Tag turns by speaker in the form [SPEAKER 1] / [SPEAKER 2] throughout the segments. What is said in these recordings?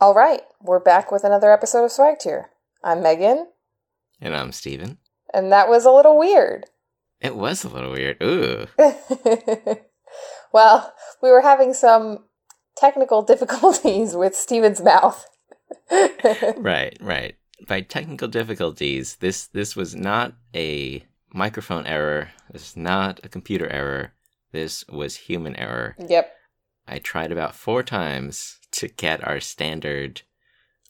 [SPEAKER 1] All right, we're back with another episode of Swag Tier. I'm Megan,
[SPEAKER 2] And I'm Steven.
[SPEAKER 1] and that was a little weird.
[SPEAKER 2] It was a little weird. Ooh.
[SPEAKER 1] well, we were having some technical difficulties with Steven's mouth.
[SPEAKER 2] right, right. By technical difficulties, this this was not a microphone error. This is not a computer error. This was human error.
[SPEAKER 1] yep.
[SPEAKER 2] I tried about four times to get our standard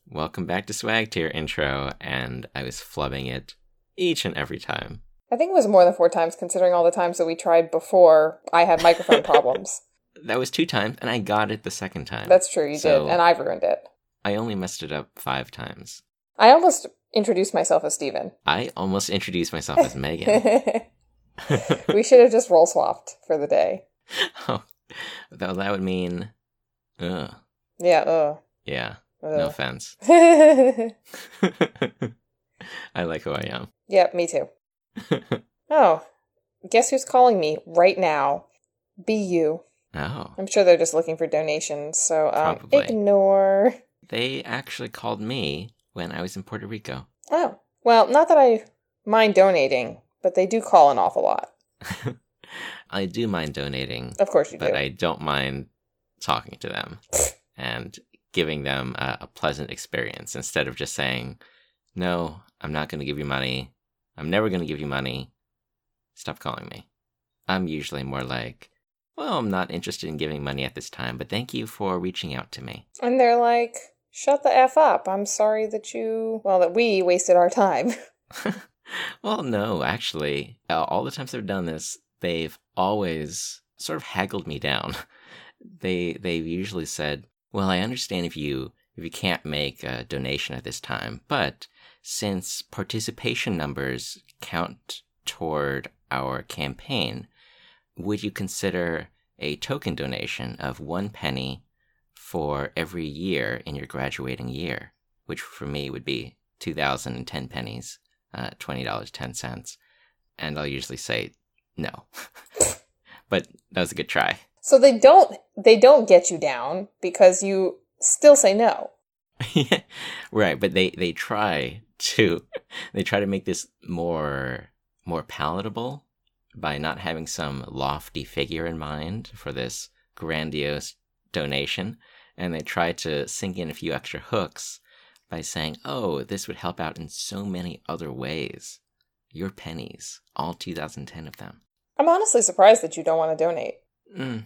[SPEAKER 2] welcome back to swag tier intro, and I was flubbing it each and every time.
[SPEAKER 1] I think it was more than four times considering all the times that we tried before I had microphone problems.
[SPEAKER 2] That was two times, and I got it the second time.
[SPEAKER 1] That's true, you
[SPEAKER 2] So-
[SPEAKER 1] did, and I've ruined it.
[SPEAKER 2] I only messed it up five times.
[SPEAKER 1] I almost introduced myself as Steven.
[SPEAKER 2] I almost introduced myself as Megan.
[SPEAKER 1] we should have just role swapped for the day.
[SPEAKER 2] oh, that, that would mean. Ugh.
[SPEAKER 1] Yeah, ugh.
[SPEAKER 2] Yeah, no offense. I like who I am.
[SPEAKER 1] yep, me too. Oh, guess who's calling me right now? BU.
[SPEAKER 2] oh,
[SPEAKER 1] I'm sure they're just looking for donations, so um, ignore.
[SPEAKER 2] they actually called me when I was in Puerto Rico.
[SPEAKER 1] Oh, well, not that I mind donating, but they do call an awful lot.
[SPEAKER 2] I do mind donating,
[SPEAKER 1] Of course you do.
[SPEAKER 2] but I don't mind talking to them and giving them a, a pleasant experience instead of just saying, No, I'm not going to give you money. I'm never going to give you money. Stop calling me. I'm usually more like, Well, I'm not interested in giving money at this time, but thank you for reaching out to me.
[SPEAKER 1] And they're like, shut the F up. I'm sorry that you, well, that we wasted our time.
[SPEAKER 2] well, no, actually, uh, all the times I've done this, they've always sort of haggled me down. They they've usually said, "Well, I understand if you if you can't make a donation at this time, but since participation numbers count toward our campaign, would you consider a token donation of one penny for every year in your graduating year, which for me would be 2010 pennies, uh, $20.10. And I'll usually say no. but that was a good try.
[SPEAKER 1] So they don't, they don't get you down because you still say no.
[SPEAKER 2] right, but they they try to they try to make this more more palatable by not having some lofty figure in mind for this grandiose donation and they try to sink in a few extra hooks by saying, "Oh, this would help out in so many other ways. Your pennies, all 2010 of them."
[SPEAKER 1] I'm honestly surprised that you don't want to donate.
[SPEAKER 2] Mm.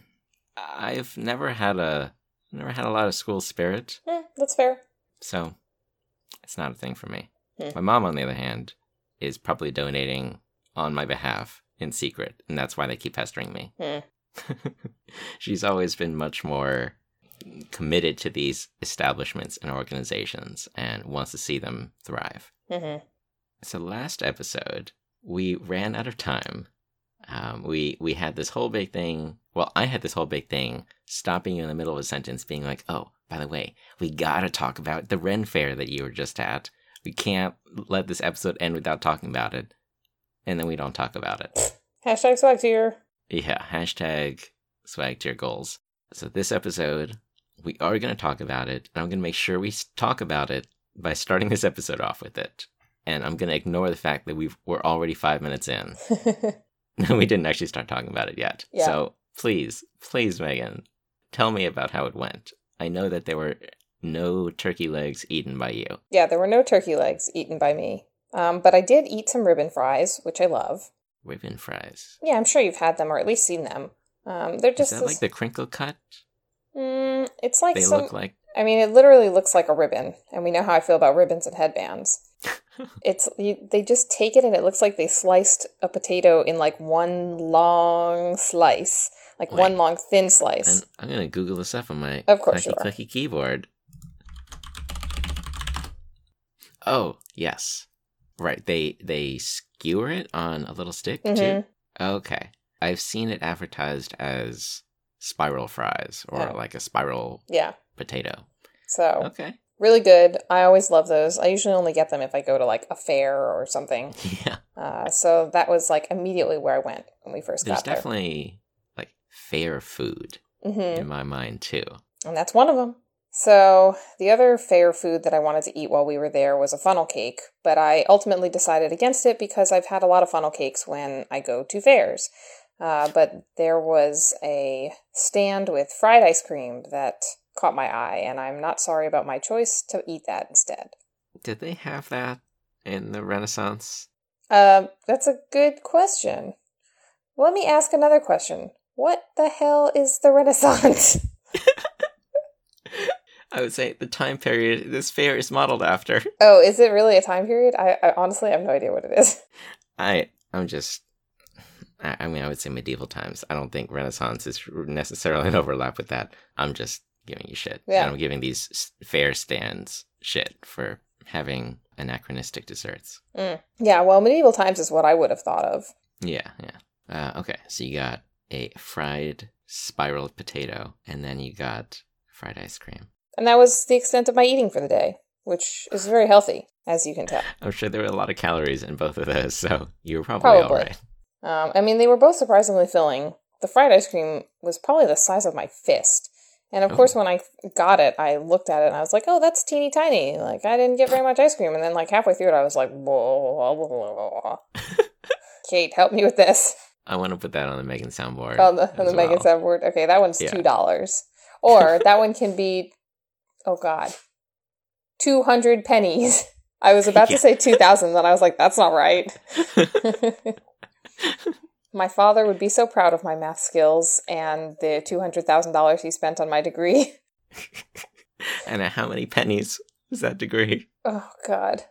[SPEAKER 2] I've never had a never had a lot of school spirit.
[SPEAKER 1] Eh, that's fair.
[SPEAKER 2] So it's not a thing for me.
[SPEAKER 1] Hmm.
[SPEAKER 2] My mom, on the other hand, is probably donating on my behalf in secret, and that's why they keep pestering me.
[SPEAKER 1] Hmm.
[SPEAKER 2] She's always been much more committed to these establishments and organizations and wants to see them thrive.
[SPEAKER 1] hmm
[SPEAKER 2] So last episode, we ran out of time. Um, we we had this whole big thing. Well, I had this whole big thing stopping you in the middle of a sentence, being like, "Oh, by the way, we gotta talk about the Ren Fair that you were just at. We can't let this episode end without talking about it." And then we don't talk about it.
[SPEAKER 1] Hashtag swag tier.
[SPEAKER 2] Yeah, hashtag swag tier goals. So this episode, we are gonna talk about it, and I'm gonna make sure we talk about it by starting this episode off with it. And I'm gonna ignore the fact that we've we're already five minutes in. we didn't actually start talking about it yet.
[SPEAKER 1] Yeah.
[SPEAKER 2] So please, please, Megan, tell me about how it went. I know that there were no turkey legs eaten by you.
[SPEAKER 1] yeah, there were no turkey legs eaten by me. Um, but I did eat some ribbon fries, which I love.
[SPEAKER 2] Ribbon fries.
[SPEAKER 1] Yeah, I'm sure you've had them or at least seen them. Um, they're
[SPEAKER 2] Is
[SPEAKER 1] just
[SPEAKER 2] that
[SPEAKER 1] this,
[SPEAKER 2] like the crinkle cut?
[SPEAKER 1] mm, it's like
[SPEAKER 2] They
[SPEAKER 1] some.
[SPEAKER 2] look like.
[SPEAKER 1] I mean, it literally looks like a ribbon, and we know how I feel about ribbons and headbands. It's you, they just take it and it looks like they sliced a potato in like one long slice, like
[SPEAKER 2] Wait.
[SPEAKER 1] one long thin slice.
[SPEAKER 2] And I'm gonna Google this up on my
[SPEAKER 1] Of course
[SPEAKER 2] clicky clicky keyboard. Oh yes, right. They they skewer it on a little stick too.
[SPEAKER 1] Mhm.
[SPEAKER 2] Okay, I've seen it advertised as spiral fries or
[SPEAKER 1] Oh.
[SPEAKER 2] like a spiral
[SPEAKER 1] Yeah.
[SPEAKER 2] potato.
[SPEAKER 1] So
[SPEAKER 2] Okay,
[SPEAKER 1] really good. I always love those. I usually only get them if I go to like a fair or something.
[SPEAKER 2] yeah.
[SPEAKER 1] Uh, so that was like immediately where I went when we first
[SPEAKER 2] There's
[SPEAKER 1] got there.
[SPEAKER 2] definitely like fair food
[SPEAKER 1] hmm
[SPEAKER 2] in my mind too.
[SPEAKER 1] And that's one of them. So, the other fair food that I wanted to eat while we were there was a funnel cake, but I ultimately decided against it because I've had a lot of funnel cakes when I go to fairs. Uh, but there was a stand with fried ice cream that caught my eye, and I'm not sorry about my choice to eat that instead.
[SPEAKER 2] Did they have that in the Renaissance?
[SPEAKER 1] Uh, that's a good question. Let me ask another question. What the hell is the Renaissance?
[SPEAKER 2] I would say the time period this fair is modeled after.
[SPEAKER 1] oh, is it really a time period? I, I honestly have no idea what it is.
[SPEAKER 2] I I'm just I, I mean I would say medieval times. I don't think Renaissance is necessarily an overlap with that. I'm just giving you shit.
[SPEAKER 1] Yeah.
[SPEAKER 2] And I'm giving these fair stands shit for having anachronistic desserts.
[SPEAKER 1] Mm. Yeah, well, medieval times is what I would have thought of.
[SPEAKER 2] Yeah, yeah. Uh, okay, so you got a fried spiral potato, and then you got fried ice cream.
[SPEAKER 1] And that was the extent of my eating for the day, which is very healthy, as you can tell.
[SPEAKER 2] I'm sure there were a lot of calories in both of those, so you were probably, all
[SPEAKER 1] Probably.
[SPEAKER 2] right.
[SPEAKER 1] Um, I mean, they were both surprisingly filling. The fried ice cream was probably the size of my fist. And of
[SPEAKER 2] Oh.
[SPEAKER 1] course, when I got it, I looked at it and I was like, oh, that's teeny tiny. Like, I didn't get very much ice cream. And then, like, halfway through it, I was like, whoa. Kate, help me with this.
[SPEAKER 2] I want to put that on the Megan soundboard.
[SPEAKER 1] On the, on the Megan soundboard. Okay, that one's
[SPEAKER 2] Yeah.
[SPEAKER 1] $2. Or that one can be, oh, God, 200 pennies. I was about
[SPEAKER 2] Yeah.
[SPEAKER 1] to say 2,000, then I was like, that's not right. my father would be so proud of my math skills and the $200,000 he spent on my degree.
[SPEAKER 2] and how many pennies was that degree?
[SPEAKER 1] Oh, God.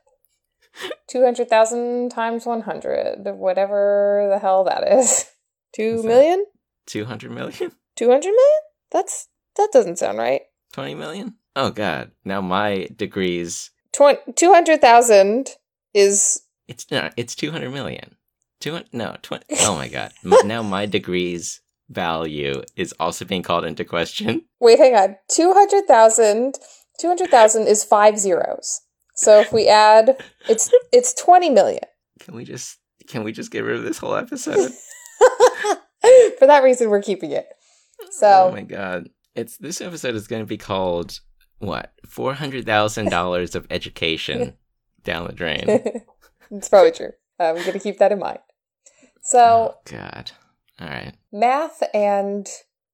[SPEAKER 1] 200,000 times 100, whatever the hell that is. Two
[SPEAKER 2] Is
[SPEAKER 1] million?
[SPEAKER 2] 200 million?
[SPEAKER 1] 200 million? That's, that doesn't sound right.
[SPEAKER 2] 20 million? Oh god. Now my degrees
[SPEAKER 1] Twen- 200,000 is,
[SPEAKER 2] it's no, it's 200 million. 200 no, 20 Oh my god. Now my degrees value is also being called into question.
[SPEAKER 1] wait, hang on. 200,000, 200,000 is five zeros. So if we add, it's, it's 20 million.
[SPEAKER 2] Can we just can we just get rid of this whole episode?
[SPEAKER 1] For that reason, we're keeping it. So oh
[SPEAKER 2] my god. It's this episode is going to be called what? $400,000 of education down the drain.
[SPEAKER 1] it's probably true. I'm going to keep that in mind. So,
[SPEAKER 2] oh god. All right.
[SPEAKER 1] math and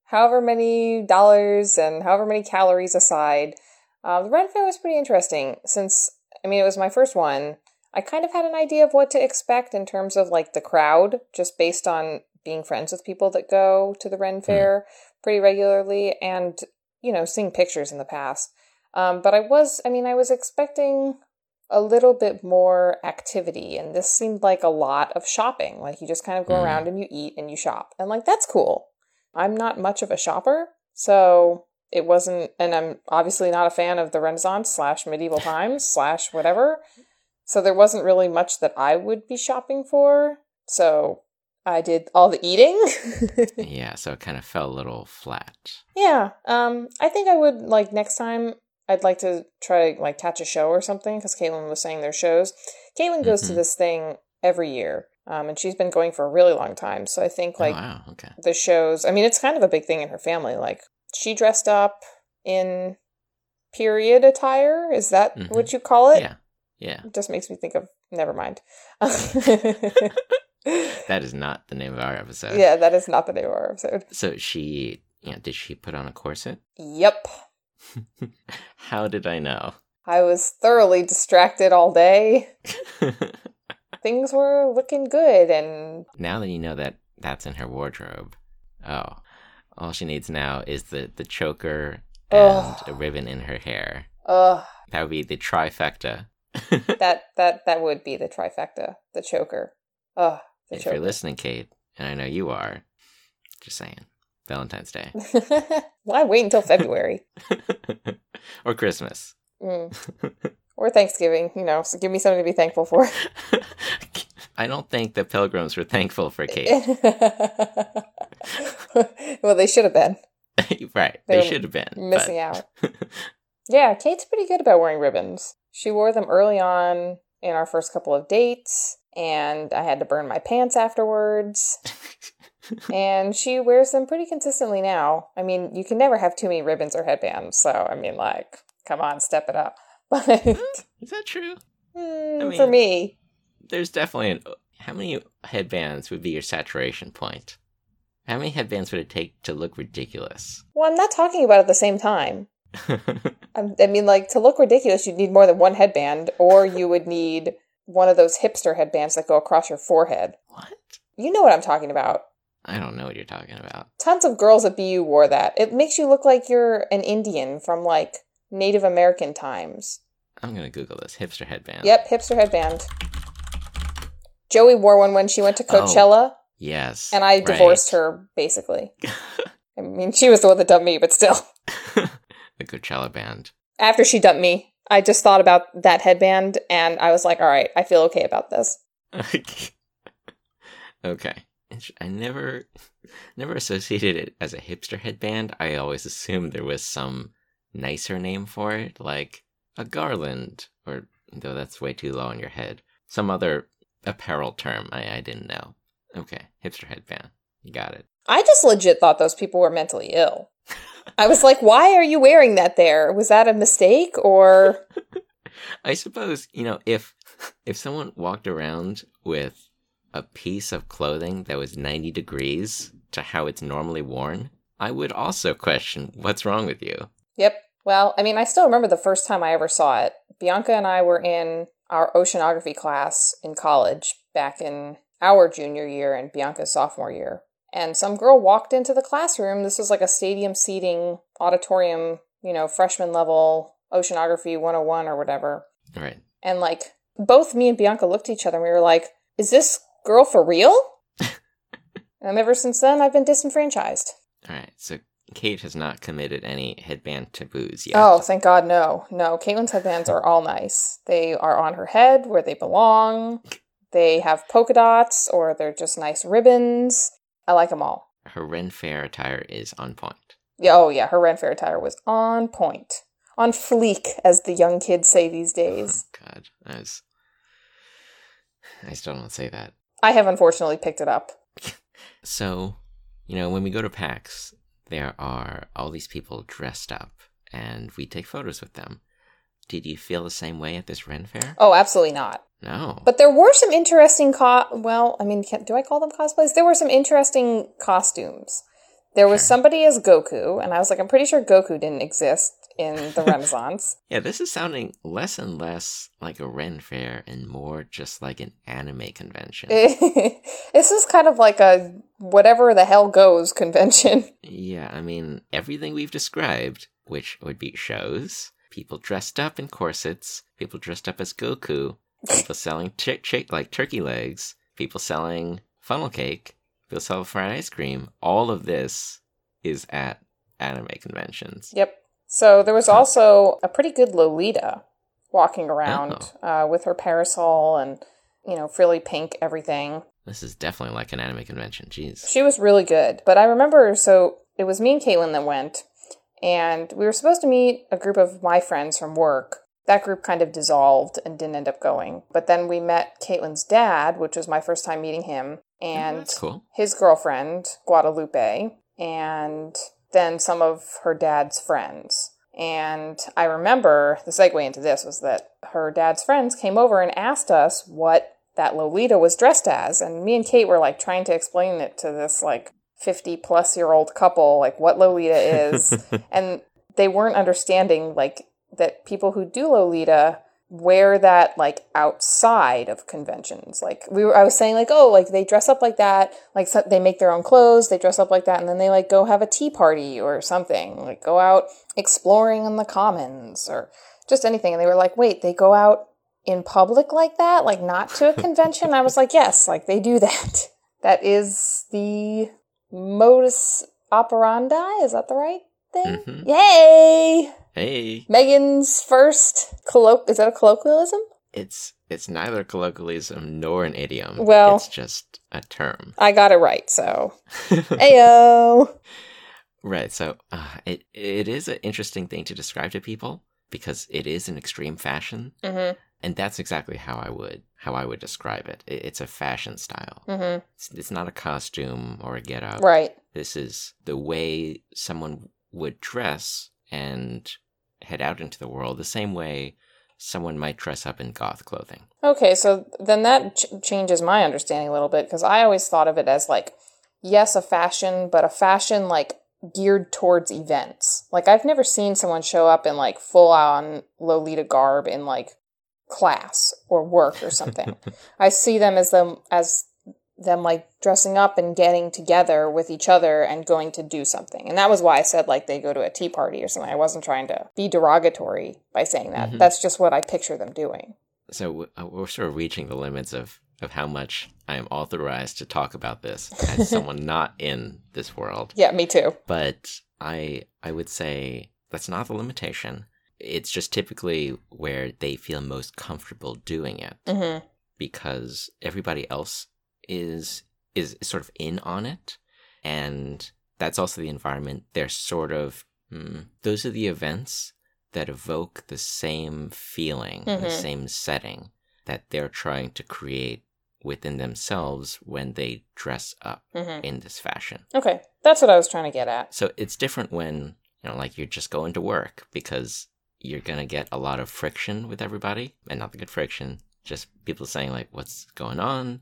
[SPEAKER 1] however many dollars and however many calories aside, uh, the Ren Fair was pretty interesting since, I mean, it was my first one. I kind of had an idea of what to expect in terms of like the crowd, just based on being friends with people that go to the Ren Fair pretty regularly and, you know, seeing pictures in the past. Um, but I was, I mean, I was expecting a little bit more activity, and this seemed like a lot of shopping. Like you just kind of go
[SPEAKER 2] Mm.
[SPEAKER 1] around and you eat and you shop. And like, that's cool. I'm not much of a shopper, so it wasn't, and I'm obviously not a fan of the Renaissance slash medieval times slash whatever. So there wasn't really much that I would be shopping for. So I did all the eating.
[SPEAKER 2] Yeah, so it kind of fell a little flat.
[SPEAKER 1] yeah. Um, I think I would like next time. I'd like to try to like catch a show or something because Caitlin was saying there's shows. Caitlin goes to
[SPEAKER 2] Mhm.
[SPEAKER 1] this thing every year, um, and she's been going for a really long time. So I think like
[SPEAKER 2] oh, wow. Okay.
[SPEAKER 1] the shows. I mean, it's kind of a big thing in her family. Like she dressed up in period attire. Is that
[SPEAKER 2] Mhm.
[SPEAKER 1] what you call it?
[SPEAKER 2] Yeah. Yeah.
[SPEAKER 1] It just makes me think of. Never mind.
[SPEAKER 2] That is not the name of our episode.
[SPEAKER 1] yeah, that is not the name of our episode.
[SPEAKER 2] So she, you know, did she put on a corset?
[SPEAKER 1] Yep.
[SPEAKER 2] How did I know?
[SPEAKER 1] I was thoroughly distracted all day. Things were looking good, and
[SPEAKER 2] now that you know that that's in her wardrobe, oh, all she needs now is the the choker and
[SPEAKER 1] Ugh.
[SPEAKER 2] a ribbon in her hair.
[SPEAKER 1] uh,
[SPEAKER 2] That would be the trifecta.
[SPEAKER 1] that that that would be the trifecta, the choker. Ugh, the
[SPEAKER 2] if
[SPEAKER 1] choker.
[SPEAKER 2] you're listening, Kate, and I know you are, just saying, Valentine's Day
[SPEAKER 1] Why wait until February
[SPEAKER 2] or Christmas.
[SPEAKER 1] Mm. or Thanksgiving? You know, so give me something to be thankful for.
[SPEAKER 2] I don't think the pilgrims were thankful for Kate.
[SPEAKER 1] well, they should have been
[SPEAKER 2] right,
[SPEAKER 1] They
[SPEAKER 2] they should have been
[SPEAKER 1] missing
[SPEAKER 2] but-
[SPEAKER 1] out. Yeah, Kate's pretty good about wearing ribbons. She wore them early on in our first couple of dates, and I had to burn my pants afterwards. And she wears them pretty consistently now. I mean, you can never have too many ribbons or headbands, so I mean, like, come on, step it up. But
[SPEAKER 2] Is that true?
[SPEAKER 1] mm,
[SPEAKER 2] mean-
[SPEAKER 1] for me,
[SPEAKER 2] There's definitely an. How many headbands would be your saturation point? How many headbands would it take to look ridiculous?
[SPEAKER 1] well, I'm not talking about at the same time. I'm, I mean, like, to look ridiculous, you'd need more than one headband, or you would need one of those hipster headbands that go across your forehead.
[SPEAKER 2] what?
[SPEAKER 1] You know what I'm talking about.
[SPEAKER 2] I don't know what you're talking about.
[SPEAKER 1] Tons of girls at BU wore that. It makes you look like you're an Indian from, like, Native American times.
[SPEAKER 2] I'm gonna Google this hipster headband.
[SPEAKER 1] Yep, hipster headband. Joey wore one when she went to
[SPEAKER 2] Oh,
[SPEAKER 1] Coachella,
[SPEAKER 2] Yes.
[SPEAKER 1] and I
[SPEAKER 2] right.
[SPEAKER 1] divorced her, basically. I mean, she was the one that dumped me, but still.
[SPEAKER 2] the Coachella band.
[SPEAKER 1] After she dumped me, I just thought about that headband, and I was like, all right, I feel okay about this.
[SPEAKER 2] okay. I never, never associated it as a hipster headband. I always assumed there was some nicer name for it, like a garland, or though that's way too low on your head. Some other apparel term I, I didn't know. Okay, hipster headband. You got it.
[SPEAKER 1] I just legit thought those people were mentally ill. I was like, why are you wearing that there? Was that a mistake or
[SPEAKER 2] I suppose you know if if someone walked around with a piece of clothing that was 90 degrees to how it's normally worn, I would also question what's wrong with you.
[SPEAKER 1] Yep. Well, I mean, I still remember the first time I ever saw it. Bianca and I were in our oceanography class in college back in our junior year and Bianca's sophomore year. And some girl walked into the classroom. This was like a stadium seating auditorium, you know, freshman level oceanography 101 or whatever.
[SPEAKER 2] All right.
[SPEAKER 1] And like both me and Bianca looked at each other and we were like, is this girl for real? and um, ever since then, I've been disenfranchised.
[SPEAKER 2] All right. So Kate has not committed any headband taboos yet.
[SPEAKER 1] Oh, thank God, no. No, Caitlin's headbands are all nice. They are on her head where they belong. They have polka dots or they're just nice ribbons. I like them all.
[SPEAKER 2] Her Ren Fair attire is on point.
[SPEAKER 1] Yeah, oh yeah, her Ren Fair attire was on point. On fleek, as the young kids say these
[SPEAKER 2] Oh,
[SPEAKER 1] days.
[SPEAKER 2] God. I was. I still don't say that.
[SPEAKER 1] I have unfortunately picked it up.
[SPEAKER 2] So, you know, when we go to PAX, there are all these people dressed up, and we take photos with them. Did you feel the same way at this Ren Fair?
[SPEAKER 1] Oh, absolutely not.
[SPEAKER 2] No.
[SPEAKER 1] But there were some interesting co- well, I mean, do I call them cosplays? There were some interesting costumes. There was
[SPEAKER 2] Sure.
[SPEAKER 1] somebody as Goku, and I was like, I'm pretty sure Goku didn't exist in the Renaissance.
[SPEAKER 2] yeah, this is sounding less and less like a Ren Fair and more just like an anime convention.
[SPEAKER 1] this is kind of like a whatever the hell goes convention.
[SPEAKER 2] yeah, I mean, everything we've described, which would be shows, people dressed up in corsets, people dressed up as Goku, people selling chick chick like turkey legs, people selling funnel cake, people selling fried ice cream. All of this is at anime conventions.
[SPEAKER 1] Yep. So there was also a pretty good Lolita walking around
[SPEAKER 2] Oh.
[SPEAKER 1] uh, with her parasol and, you know, frilly pink everything.
[SPEAKER 2] This is definitely like an anime convention. Jeez.
[SPEAKER 1] She was really good. But I remember, so it was me and Caitlin that went, and we were supposed to meet a group of my friends from work. That group kind of dissolved and didn't end up going. But then we met Caitlin's dad, which was my first time meeting him,
[SPEAKER 2] Oh,
[SPEAKER 1] and
[SPEAKER 2] cool.
[SPEAKER 1] his girlfriend, Guadalupe, and then some of her dad's friends. And I remember the segue into this was that her dad's friends came over and asked us what that Lolita was dressed as. And me and Kate were like trying to explain it to this like 50 plus year old couple, like what Lolita is. and they weren't understanding like that people who do Lolita wear that like outside of conventions. Like we were, I was saying like, oh, like they dress up like that, like so, they make their own clothes, they dress up like that, and then they like go have a tea party or something, like go out exploring on the commons or just anything. And they were like, wait, they go out in public like that, like not to a convention. I was like, yes, like they do that. That is the modus operandi. Is that the right thing?
[SPEAKER 2] Mhm.
[SPEAKER 1] Yay!
[SPEAKER 2] Hey,
[SPEAKER 1] Megan's first colloq. Is that a colloquialism?
[SPEAKER 2] it's it's neither colloquialism nor an idiom.
[SPEAKER 1] Well-
[SPEAKER 2] it's just a term.
[SPEAKER 1] I got it right. So, ayo.
[SPEAKER 2] Right. So uh, it it is an interesting thing to describe to people because it is an extreme fashion,
[SPEAKER 1] hmm
[SPEAKER 2] and that's exactly how I would how I would describe it. It's a fashion style.
[SPEAKER 1] Mm-hmm.
[SPEAKER 2] It's, it's not a costume or a get up.
[SPEAKER 1] Right.
[SPEAKER 2] This is the way someone would dress and head out into the world, the same way someone might dress up in goth clothing.
[SPEAKER 1] Okay, so then that ch- changes my understanding a little bit because I always thought of it as like, yes, a fashion, but a fashion like geared towards events. Like I've never seen someone show up in like full on Lolita garb in like class or work or something. I see them as them as them like dressing up and getting together with each other and going to do something. And that was why I said like they go to a tea party or something. I wasn't trying to be derogatory by saying that.
[SPEAKER 2] Mhm.
[SPEAKER 1] That's just what I picture them doing.
[SPEAKER 2] So uh, we're sort of reaching the limits of, of how much I am authorized to talk about this as someone not in this world.
[SPEAKER 1] Yeah, me too.
[SPEAKER 2] But I I would say that's not the limitation. It's just typically where they feel most comfortable doing it
[SPEAKER 1] hmm
[SPEAKER 2] because everybody else is is sort of in on it. And that's also the environment they're sort of mm, those are the events that evoke the same feeling and the same setting that they're trying to create within themselves when they dress up
[SPEAKER 1] hmm
[SPEAKER 2] in this fashion.
[SPEAKER 1] Okay, that's what I was trying to get at.
[SPEAKER 2] so it's different when you know like you're just going to work because you're gonna get a lot of friction with everybody. And not the good friction just people saying like what's going on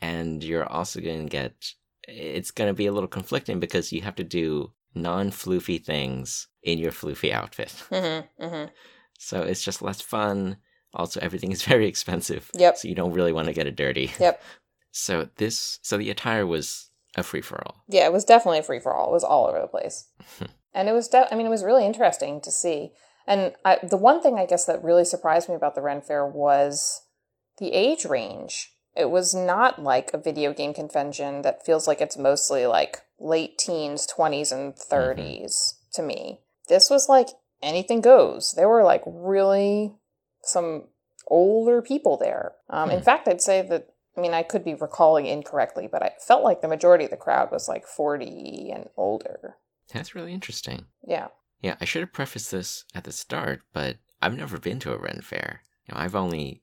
[SPEAKER 2] and you're also gonna get it's gonna be a little conflicting because you have to do non-floofy things in your floofy outfit
[SPEAKER 1] hmm hmm
[SPEAKER 2] so it's just less fun also everything is very expensive
[SPEAKER 1] Yep.
[SPEAKER 2] so you don't really want to get it dirty
[SPEAKER 1] Yep.
[SPEAKER 2] so this so the attire was a free-for-all
[SPEAKER 1] Yeah, it was definitely a free for all. It was all over the place, and it was. De- I mean, it was really interesting to see. And I, the one thing I guess that really surprised me about the Ren Fair was the age range. It was not like a video game convention that feels like it's mostly like late teens, twenties, and 30s to me. This was like anything goes. There were like really some older people there. Um, In
[SPEAKER 2] Hmm.
[SPEAKER 1] fact, I'd say that, I mean, I could be recalling incorrectly, but I felt like the majority of the crowd was like 40 and older.
[SPEAKER 2] that's really interesting
[SPEAKER 1] Yeah.
[SPEAKER 2] Yeah, I should have prefaced this at the start, but I've never been to a Ren Fair. You know, I've only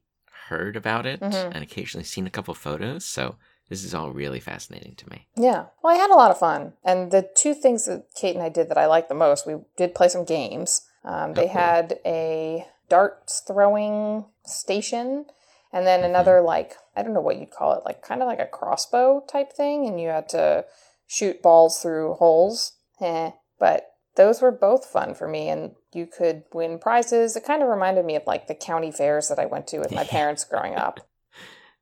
[SPEAKER 2] heard about it
[SPEAKER 1] Mhm.
[SPEAKER 2] and occasionally seen a couple photos, so this is all really fascinating to me.
[SPEAKER 1] Yeah. Well, I had a lot of fun. And the two things that Kate and I did that I liked the most, we did play some games. Um, they
[SPEAKER 2] Oh,
[SPEAKER 1] had a darts throwing station and then
[SPEAKER 2] Mhm.
[SPEAKER 1] another, like, I don't know what you'd call it, like kind of like a crossbow type thing. And you had to shoot balls through holes. Eh. But those were both fun for me. And you could win prizes. It kind of reminded me of like the county fairs that I went to with my parents growing up.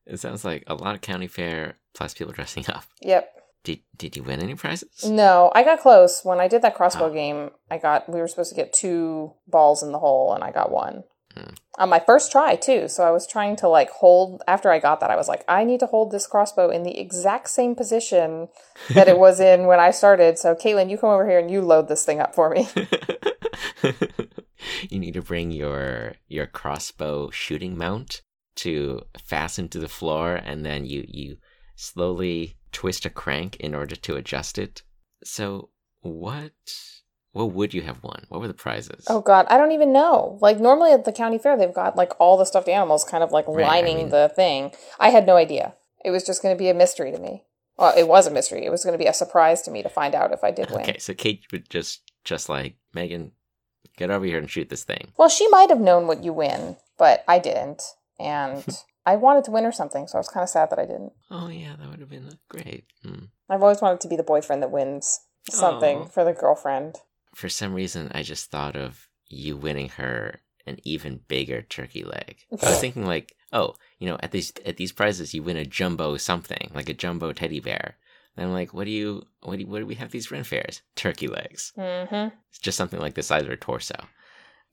[SPEAKER 2] It sounds like a lot of county fair plus people dressing up.
[SPEAKER 1] Yep.
[SPEAKER 2] Did did you win any prizes?
[SPEAKER 1] No, I got close. When I did that crossbow
[SPEAKER 2] Oh.
[SPEAKER 1] game, I got we were supposed to get two balls in the hole and I got one.
[SPEAKER 2] Hmm.
[SPEAKER 1] On my first try too. So I was trying to like hold after I got that, I was like, I need to hold this crossbow in the exact same position that it was in when I started. So Caitlin, you come over here and you load this thing up for me.
[SPEAKER 2] you need to bring your your crossbow shooting mount to fasten to the floor and then you you slowly twist a crank in order to adjust it. So what what would you have won? What were the prizes?
[SPEAKER 1] Oh god, I don't even know. Like normally at the county fair they've got like all the stuffed animals kind of like
[SPEAKER 2] Right, I
[SPEAKER 1] lining
[SPEAKER 2] mean-
[SPEAKER 1] the thing. I had no idea. It was just going to be a mystery to me. Well, it was a mystery. It was going to be a surprise to me to find out if I did win.
[SPEAKER 2] Okay, so Kate would just just like Megan, get over here and shoot this thing.
[SPEAKER 1] Well, she might have known what you win, but I didn't. And I wanted to win or something, so I was kind of sad that I didn't.
[SPEAKER 2] Oh yeah, that would have been great. Hmm.
[SPEAKER 1] I've always wanted to be the boyfriend that wins something
[SPEAKER 2] Aw.
[SPEAKER 1] for the girlfriend.
[SPEAKER 2] For some reason, I just thought of you winning her an even bigger turkey leg. I was thinking like, oh, you know, at these at these prizes, you win a jumbo something, like a jumbo teddy bear. And I'm like, what do you, what do, you, what do we have these Ren fairs? Turkey legs.
[SPEAKER 1] Mm-hmm.
[SPEAKER 2] It's just something like the size of her torso.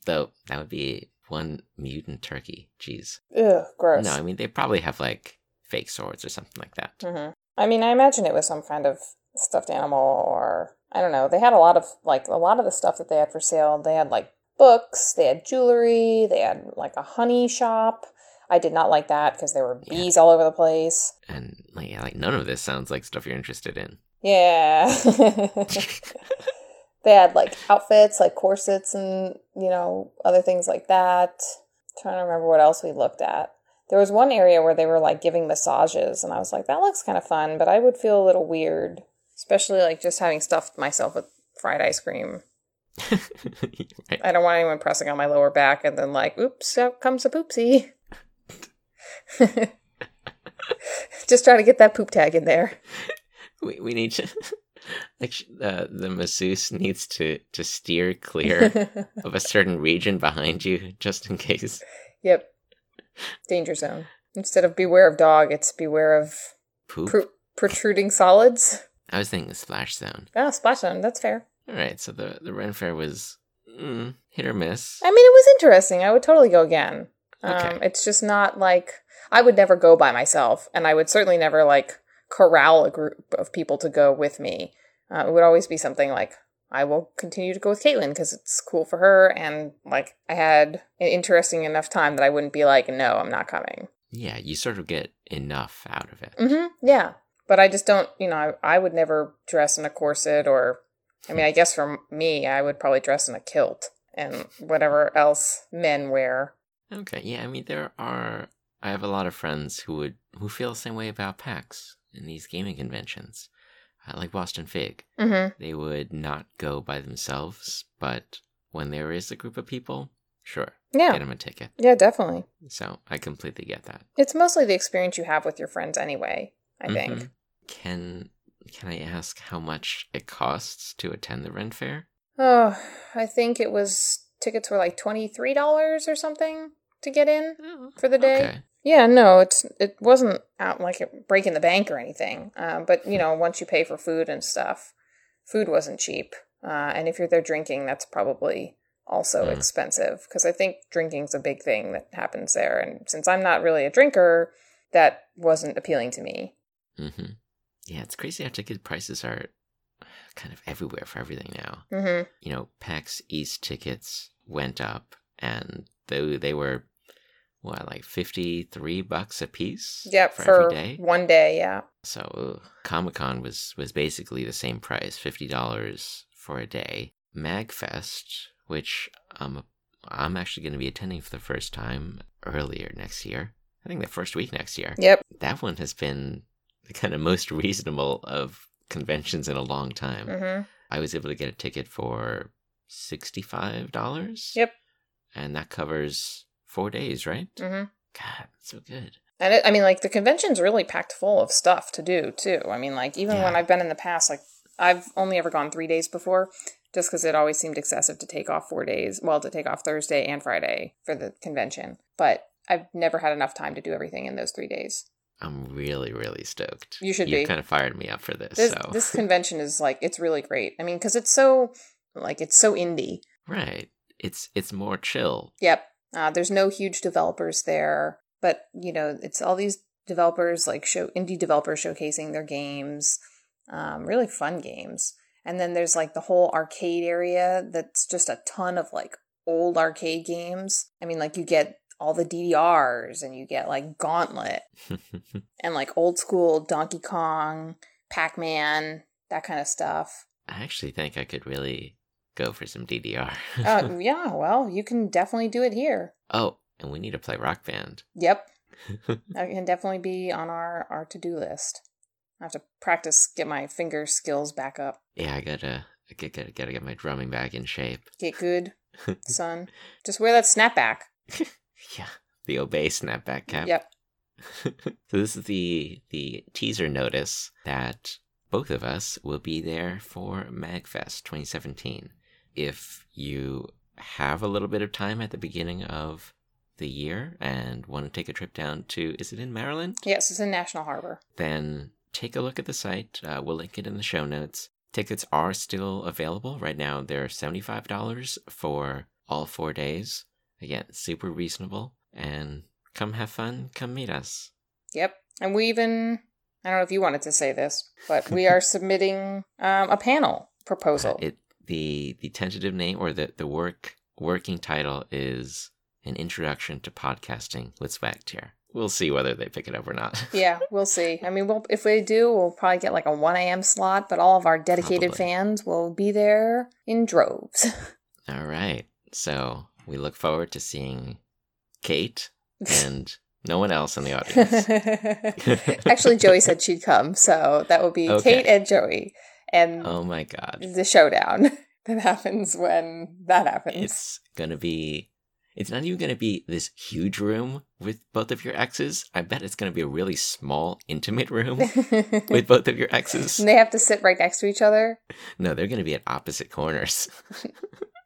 [SPEAKER 2] Though that would be one mutant turkey. Jeez.
[SPEAKER 1] Ugh, gross.
[SPEAKER 2] No, I mean they probably have like fake swords or something like that.
[SPEAKER 1] hmm I mean, I imagine it was some kind of stuffed animal, or I don't know. They had a lot of like a lot of the stuff that they had for sale. They had like books, they had jewelry, they had like a honey shop. I did not like that because there were
[SPEAKER 2] Yeah.
[SPEAKER 1] bees all over the place.
[SPEAKER 2] And like, yeah, like none of this sounds like stuff you're interested in.
[SPEAKER 1] Yeah. they had like outfits, like corsets and, you know, other things like that. trying to remember what else we looked at. There was one area where they were like giving massages, and I was like, that looks kind of fun, but I would feel a little weird, especially like just having stuffed myself with fried ice cream.
[SPEAKER 2] right.
[SPEAKER 1] I don't want anyone pressing on my lower back and then like, oops, out comes a poopsie. just trying to get that poop tag in there.
[SPEAKER 2] We, we need to like uh, the masseuse needs to to steer clear of a certain region behind you just in case.
[SPEAKER 1] yep. Danger zone. Instead of beware of dog, it's beware of
[SPEAKER 2] Poop.
[SPEAKER 1] pr- protruding solids.
[SPEAKER 2] I was thinking the splash zone.
[SPEAKER 1] Oh, splash zone. That's fair.
[SPEAKER 2] All right, so the the Ren Fair was mm, hit or miss.
[SPEAKER 1] I mean, it was interesting. I would totally go again. Um,
[SPEAKER 2] Okay.
[SPEAKER 1] It's just not like I would never go by myself, and I would certainly never like corral a group of people to go with me. Uh, it would always be something like I will continue to go with Caitlin because it's cool for her, and like I had an interesting enough time that I wouldn't be like, no, I'm not coming.
[SPEAKER 2] Yeah, you sort of get enough out of it.
[SPEAKER 1] hmm Yeah, but I just don't. You know, I, I would never dress in a corset, or I mean, I guess for me, I would probably dress in a kilt and whatever else men wear.
[SPEAKER 2] Okay, yeah, I mean there are I have a lot of friends who would who feel the same way about PAX and these gaming conventions. Uh, like Boston Fig.
[SPEAKER 1] Mm-hmm.
[SPEAKER 2] They would not go by themselves, but when there is a group of people, sure,
[SPEAKER 1] Yeah.
[SPEAKER 2] get them a ticket.
[SPEAKER 1] Yeah, definitely.
[SPEAKER 2] So I completely get that.
[SPEAKER 1] It's mostly the experience you have with your friends anyway, I think.
[SPEAKER 2] Mhm. Can can I ask how much it costs to attend the Ren Fair?
[SPEAKER 1] Oh, I think it was tickets were like $23 or something to get in for the day.
[SPEAKER 2] Okay.
[SPEAKER 1] Yeah, no, it's it wasn't out like breaking the bank or anything. Um, but you know, once you pay for food and stuff, food wasn't cheap. Uh, and if you're there drinking, that's probably also
[SPEAKER 2] Mm.
[SPEAKER 1] expensive because I think drinking's a big thing that happens there. And since I'm not really a drinker, that wasn't appealing to me.
[SPEAKER 2] hmm Yeah, it's crazy how ticket prices are kind of everywhere for everything now.
[SPEAKER 1] hmm
[SPEAKER 2] You know, PAX East tickets went up, and they they were what like fifty three bucks a piece.
[SPEAKER 1] Yep,
[SPEAKER 2] for,
[SPEAKER 1] for,
[SPEAKER 2] day.
[SPEAKER 1] one day. Yeah.
[SPEAKER 2] So Comic Con was was basically the same price, fifty dollars for a day. Magfest, which um I'm actually going to be attending for the first time earlier next year. I think the first week next year.
[SPEAKER 1] Yep.
[SPEAKER 2] That one has been the kind of most reasonable of conventions in a long time.
[SPEAKER 1] hmm
[SPEAKER 2] I was able to get a ticket for sixty five dollars.
[SPEAKER 1] Yep.
[SPEAKER 2] And that covers four days, right?
[SPEAKER 1] hmm
[SPEAKER 2] God, so good.
[SPEAKER 1] And it, I mean, like the convention's really packed full of stuff to do too. I mean, like even when I've been in the past, like I've only ever gone three days before, just because it always seemed excessive to take off four days. Well, to take off Thursday and Friday for the convention, but I've never had enough time to do everything in those three days.
[SPEAKER 2] I'm really, really stoked.
[SPEAKER 1] You should
[SPEAKER 2] You've
[SPEAKER 1] be.
[SPEAKER 2] kind of fired me up for this.
[SPEAKER 1] This
[SPEAKER 2] so
[SPEAKER 1] this convention is like it's really great. I mean, because it's so like it's so indie.
[SPEAKER 2] right, it's it's more chill.
[SPEAKER 1] Yep. Uh, there's no huge developers there, but you know, it's all these developers like show indie developers showcasing their games, um, really fun games. And then there's like the whole arcade area that's just a ton of like old arcade games. I mean, like you get all the DDRs and you get like Gauntlet and like old school Donkey Kong, Pac Man, that kind of stuff.
[SPEAKER 2] I actually think I could really go for some DDR.
[SPEAKER 1] Uh, yeah, well, you can definitely do it here.
[SPEAKER 2] oh, and we need to play Rock Band.
[SPEAKER 1] Yep. That can definitely be on our, our to do list. I have to practice, get my finger skills back up.
[SPEAKER 2] yeah, I gotta, I gotta, gotta, gotta get my drumming back in shape.
[SPEAKER 1] Get good, son. Just wear that snapback.
[SPEAKER 2] Yeah, the Obey snapback cap.
[SPEAKER 1] Yep.
[SPEAKER 2] so this is the the teaser notice that both of us will be there for Magfest 2017. If you have a little bit of time at the beginning of the year and want to take a trip down to is it in Maryland?
[SPEAKER 1] Yes, it's in National Harbor.
[SPEAKER 2] Then take a look at the site. Uh, we'll link it in the show notes. Tickets are still available right now. They're $75 for all 4 days. Again, super reasonable and come have fun, come meet us.
[SPEAKER 1] Yep. And we even, I don't know if you wanted to say this, but we are submitting um, a panel proposal.
[SPEAKER 2] Uh, It the the tentative name or the the work working title is an introduction to podcasting with Swag Tier. We'll see whether they pick it up or not.
[SPEAKER 1] yeah, we'll see. I mean, we'll, if we do, we'll probably get like a 1 a.m. slot, but all of our dedicated
[SPEAKER 2] Probably.
[SPEAKER 1] fans will be there in droves.
[SPEAKER 2] All right. So we look forward to seeing Kate and No one else in the audience.
[SPEAKER 1] Actually, Joey said she'd come, so that would be
[SPEAKER 2] Okay.
[SPEAKER 1] Kate and Joey, and
[SPEAKER 2] oh my god.
[SPEAKER 1] the showdown that happens when that happens.
[SPEAKER 2] It's gonna be. It's not even gonna be this huge room with both of your exes. I bet it's gonna be a really small, intimate room with both of your exes.
[SPEAKER 1] and they have to sit right next to each other.
[SPEAKER 2] No, they're gonna be at opposite corners.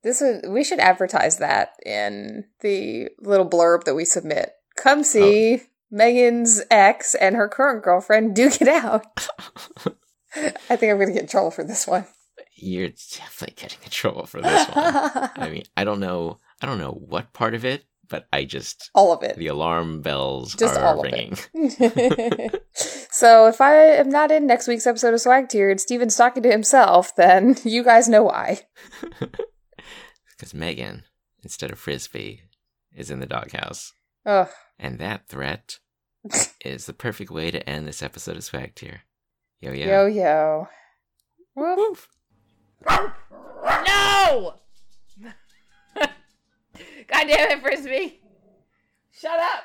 [SPEAKER 1] This is we should advertise that in the little blurb that we submit. Come oh. see Megan's ex and her current girlfriend duke it out. I think I'm going to get in trouble for this one.
[SPEAKER 2] You're definitely getting in trouble for this one. I mean, I don't know. I don't know what part of it, but I just
[SPEAKER 1] all of it.
[SPEAKER 2] the alarm bells
[SPEAKER 1] Just
[SPEAKER 2] are
[SPEAKER 1] all
[SPEAKER 2] ringing.
[SPEAKER 1] so if I am not in next week's episode of Swag Tier and Steven's talking to himself, then you guys know why.
[SPEAKER 2] Because Megan, instead of frisbee, is in the doghouse,
[SPEAKER 1] Ugh.
[SPEAKER 2] and that threat is the perfect way to end this episode of Swag Tier. Yo yo.
[SPEAKER 1] Yo yo. Woof.
[SPEAKER 3] No! God damn it, Frisbee! Shut up!